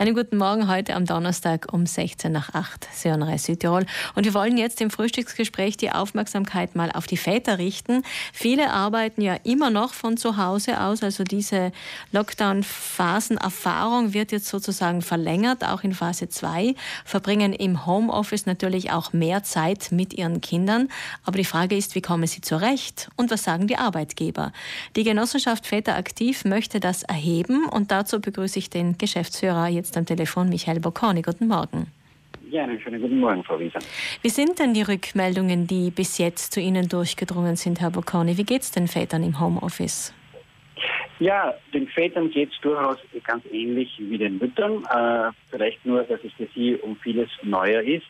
Einen guten Morgen heute am Donnerstag um 16 nach 8, Sörenreis Südtirol. Und wir wollen jetzt im Frühstücksgespräch die Aufmerksamkeit mal auf die Väter richten. Viele arbeiten ja immer noch von zu Hause aus, also diese Lockdown-Phasen-Erfahrung wird jetzt sozusagen verlängert, auch in Phase 2, verbringen im Homeoffice natürlich auch mehr Zeit mit ihren Kindern. Aber die Frage ist, wie kommen sie zurecht und was sagen die Arbeitgeber? Die Genossenschaft Väter aktiv möchte das erheben und dazu begrüße ich den Geschäftsführer jetzt jetzt am Telefon Michael Bocconi. Guten Morgen. Ja, einen schönen guten Morgen, Frau Wieser. Wie sind denn die Rückmeldungen, die bis jetzt zu Ihnen durchgedrungen sind, Herr Bocconi? Wie geht es den Vätern im Homeoffice? Ja, den Vätern geht es durchaus ganz ähnlich wie den Müttern. Äh, vielleicht nur, dass es für sie um vieles neuer ist.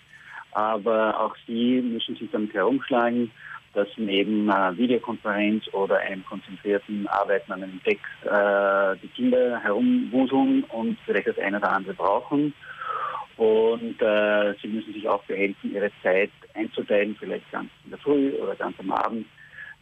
Aber auch sie müssen sich damit herumschlagen, dass neben äh, Videokonferenz oder einem konzentrierten Arbeiten an einem Text äh, die Kinder herumwuseln und vielleicht das eine oder andere brauchen. Und äh, sie müssen sich auch behelfen, ihre Zeit einzuteilen, vielleicht ganz in der Früh oder ganz am Abend,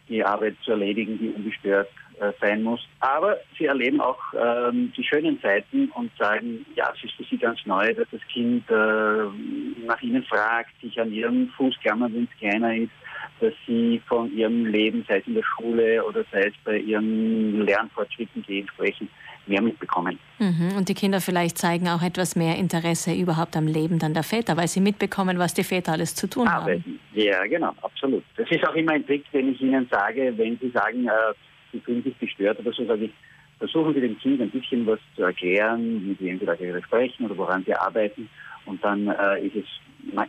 die Arbeit zu erledigen, die ungestört äh, sein muss. Aber sie erleben auch ähm, die schönen Seiten und sagen, ja, es ist für sie ganz neu, dass das Kind äh, nach ihnen fragt, sich an ihrem Fuß klammert, wenn es kleiner ist, dass sie von ihrem Leben, sei es in der Schule oder sei es bei ihren Lernfortschritten, die entsprechen, mehr mitbekommen. Mhm. Und die Kinder vielleicht zeigen auch etwas mehr Interesse überhaupt am Leben dann der Väter, weil sie mitbekommen, was die Väter alles zu tun Arbeiten. haben. Ja, genau, absolut. Das ist auch immer ein Trick, den ich Ihnen sage, wenn Sie sagen, äh, Sie fühlen sich gestört oder so, sage ich, versuchen Sie dem Kind ein bisschen was zu erklären, wie Sie entweder darüber sprechen oder woran Sie arbeiten. Und dann äh, ist es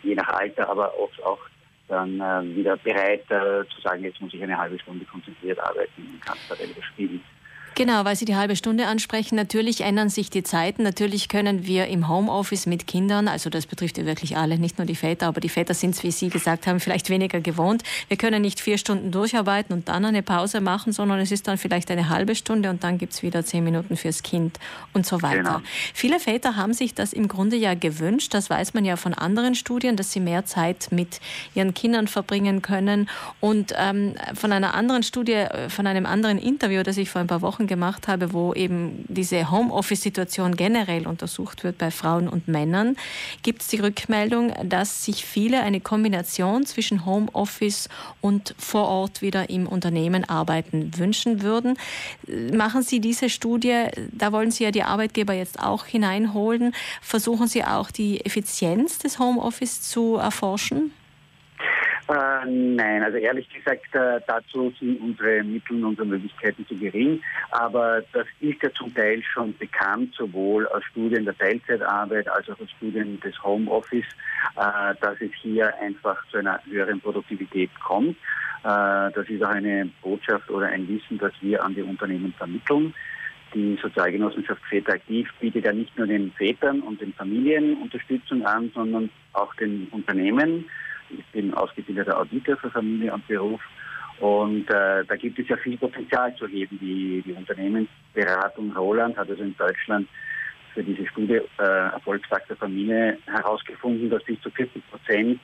je nach Alter, aber oft auch dann äh, wieder bereit äh, zu sagen, jetzt muss ich eine halbe Stunde konzentriert arbeiten und kann wieder spielen. Genau, weil Sie die halbe Stunde ansprechen. Natürlich ändern sich die Zeiten. Natürlich können wir im Homeoffice mit Kindern, also das betrifft ja wirklich alle, nicht nur die Väter, aber die Väter sind es, wie Sie gesagt haben, vielleicht weniger gewohnt. Wir können nicht vier Stunden durcharbeiten und dann eine Pause machen, sondern es ist dann vielleicht eine halbe Stunde und dann gibt es wieder zehn Minuten fürs Kind und so weiter. Genau. Viele Väter haben sich das im Grunde ja gewünscht. Das weiß man ja von anderen Studien, dass sie mehr Zeit mit ihren Kindern verbringen können. Und ähm, von einer anderen Studie, äh, von einem anderen Interview, das ich vor ein paar Wochen gemacht habe, wo eben diese Homeoffice-Situation generell untersucht wird bei Frauen und Männern, gibt es die Rückmeldung, dass sich viele eine Kombination zwischen Homeoffice und vor Ort wieder im Unternehmen arbeiten wünschen würden. Machen Sie diese Studie, da wollen Sie ja die Arbeitgeber jetzt auch hineinholen, versuchen Sie auch die Effizienz des Homeoffice zu erforschen? Äh, nein, also ehrlich gesagt, äh, dazu sind unsere Mittel und unsere Möglichkeiten zu gering. Aber das ist ja zum Teil schon bekannt, sowohl aus Studien der Teilzeitarbeit als auch aus Studien des Homeoffice, äh, dass es hier einfach zu einer höheren Produktivität kommt. Das ist auch eine Botschaft oder ein Wissen, das wir an die Unternehmen vermitteln. Die Sozialgenossenschaft Väter aktiv bietet ja nicht nur den Vätern und den Familien Unterstützung an, sondern auch den Unternehmen. Ich bin ausgebildeter Auditor für Familie und Beruf. Und äh, da gibt es ja viel Potenzial zu heben. Die, die Unternehmensberatung Roland hat also in Deutschland für diese Studie äh, Erfolgsfaktor Familie herausgefunden, dass bis zu 40 Prozent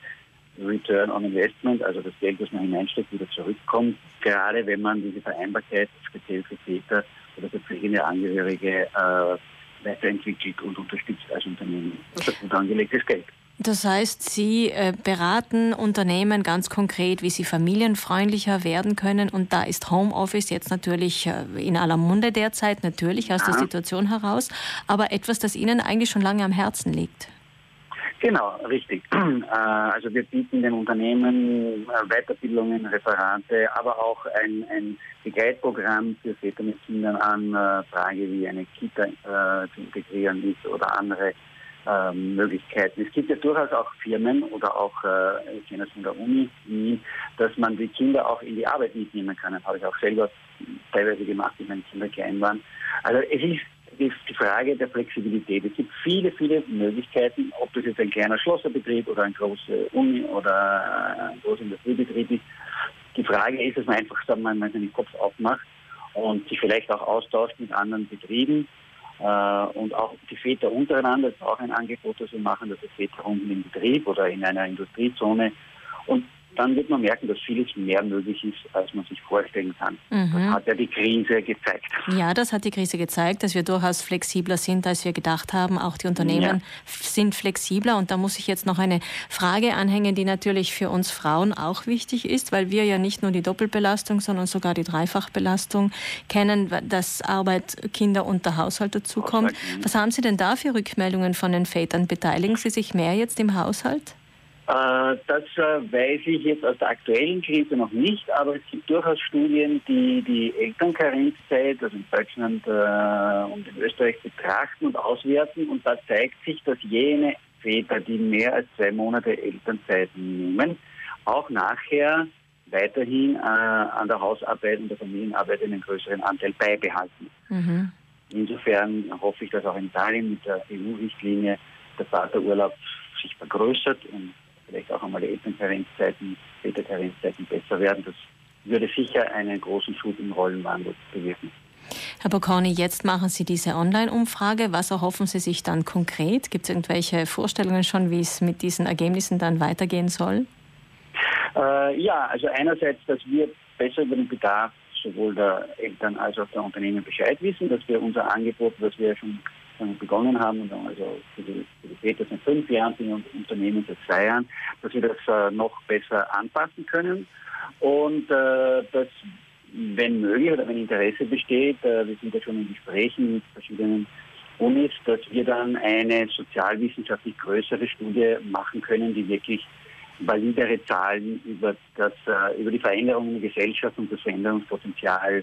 Return on Investment, also das Geld, das man hineinsteckt, wieder zurückkommt. Gerade wenn man diese Vereinbarkeit speziell für Väter oder für pflegende Angehörige äh, weiterentwickelt und unterstützt als Unternehmen. Das ist gut angelegtes Geld. Das heißt, Sie äh, beraten Unternehmen ganz konkret, wie sie familienfreundlicher werden können. Und da ist Homeoffice jetzt natürlich äh, in aller Munde derzeit, natürlich aus der Situation heraus, aber etwas, das Ihnen eigentlich schon lange am Herzen liegt. Genau, richtig. Also wir bieten den Unternehmen Weiterbildungen, Referate, aber auch ein, ein Begleitprogramm für Väter mit Kindern an, Frage wie eine Kita äh, zu integrieren ist oder andere ähm, Möglichkeiten. Es gibt ja durchaus auch Firmen oder auch, äh, ich kenne es von der Uni, dass man die Kinder auch in die Arbeit mitnehmen kann. Das habe ich auch selber teilweise gemacht, wenn meine Kinder klein waren. Also es ist die, die Frage der Flexibilität. Es gibt viele, viele Möglichkeiten, ob das jetzt ein kleiner Schlosserbetrieb oder ein großer Uni oder ein großer Industriebetrieb ist. Die Frage ist, dass man einfach sagen, man seinen Kopf aufmacht und sich vielleicht auch austauscht mit anderen Betrieben und auch die Väter untereinander, das ist auch ein Angebot, das wir machen, dass die Väter unten im Betrieb oder in einer Industriezone und dann wird man merken, dass vieles mehr möglich ist, als man sich vorstellen kann. Mhm. Das hat ja die Krise gezeigt. Ja, das hat die Krise gezeigt, dass wir durchaus flexibler sind, als wir gedacht haben. Auch die Unternehmen ja. sind flexibler. Und da muss ich jetzt noch eine Frage anhängen, die natürlich für uns Frauen auch wichtig ist, weil wir ja nicht nur die Doppelbelastung, sondern sogar die Dreifachbelastung kennen, dass Arbeit, Kinder und der Haushalt dazukommt. Was haben Sie denn da für Rückmeldungen von den Vätern? Beteiligen Sie sich mehr jetzt im Haushalt? Äh, das äh, weiß ich jetzt aus der aktuellen Krise noch nicht, aber es gibt durchaus Studien, die die Elternkarenzzeit, also in Deutschland äh, und in Österreich betrachten und auswerten. Und da zeigt sich, dass jene Väter, die mehr als zwei Monate Elternzeit nehmen, auch nachher weiterhin an der Hausarbeit und der Familienarbeit einen größeren Anteil beibehalten. Mhm. Insofern hoffe ich, dass auch in Italien mit der EU-Richtlinie der Vaterurlaub sich vergrößert und vielleicht auch einmal die Elternkarenzzeiten, Väterkarenzzeiten besser werden. Das würde sicher einen großen Schub im Rollenwandel bewirken. Herr Bocconi, jetzt machen Sie diese Online-Umfrage. Was erhoffen Sie sich dann konkret? Gibt es irgendwelche Vorstellungen schon, wie es mit diesen Ergebnissen dann weitergehen soll? Äh, ja, also einerseits, dass wir besser über den Bedarf sowohl der Eltern als auch der Unternehmen Bescheid wissen, dass wir unser Angebot, das wir schon begonnen haben, also für die, für die Väter seit fünf Jahren, die Unternehmen seit zwei Jahren, dass wir das äh, noch besser anpassen können. Und äh, dass, wenn möglich oder wenn Interesse besteht, äh, wir sind ja schon in Gesprächen mit verschiedenen Unis, dass wir dann eine sozialwissenschaftlich größere Studie machen können, die wirklich validere Zahlen über, das, äh, über die Veränderungen in der Gesellschaft und das Veränderungspotenzial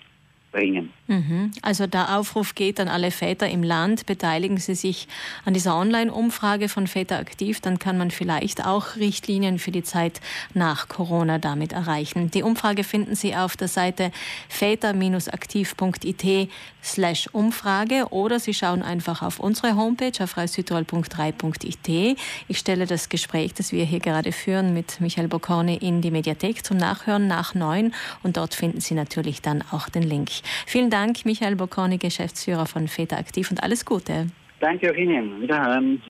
bringen. Mhm. Also der Aufruf geht an alle Väter im Land, beteiligen Sie sich an dieser Online-Umfrage von Väter aktiv, dann kann man vielleicht auch Richtlinien für die Zeit nach Corona damit erreichen. Die Umfrage finden Sie auf der Seite väter-aktiv.it slash Umfrage oder Sie schauen einfach auf unsere Homepage auf reissüdtirol.3.it. Ich stelle das Gespräch, das wir hier gerade führen mit Michael Bocconi in die Mediathek zum Nachhören nach neun und dort finden Sie natürlich dann auch den Link. Vielen Dank, Michael Bocconi, Geschäftsführer von FETA Aktiv und alles Gute. Danke auch Ihnen. Wiederhören.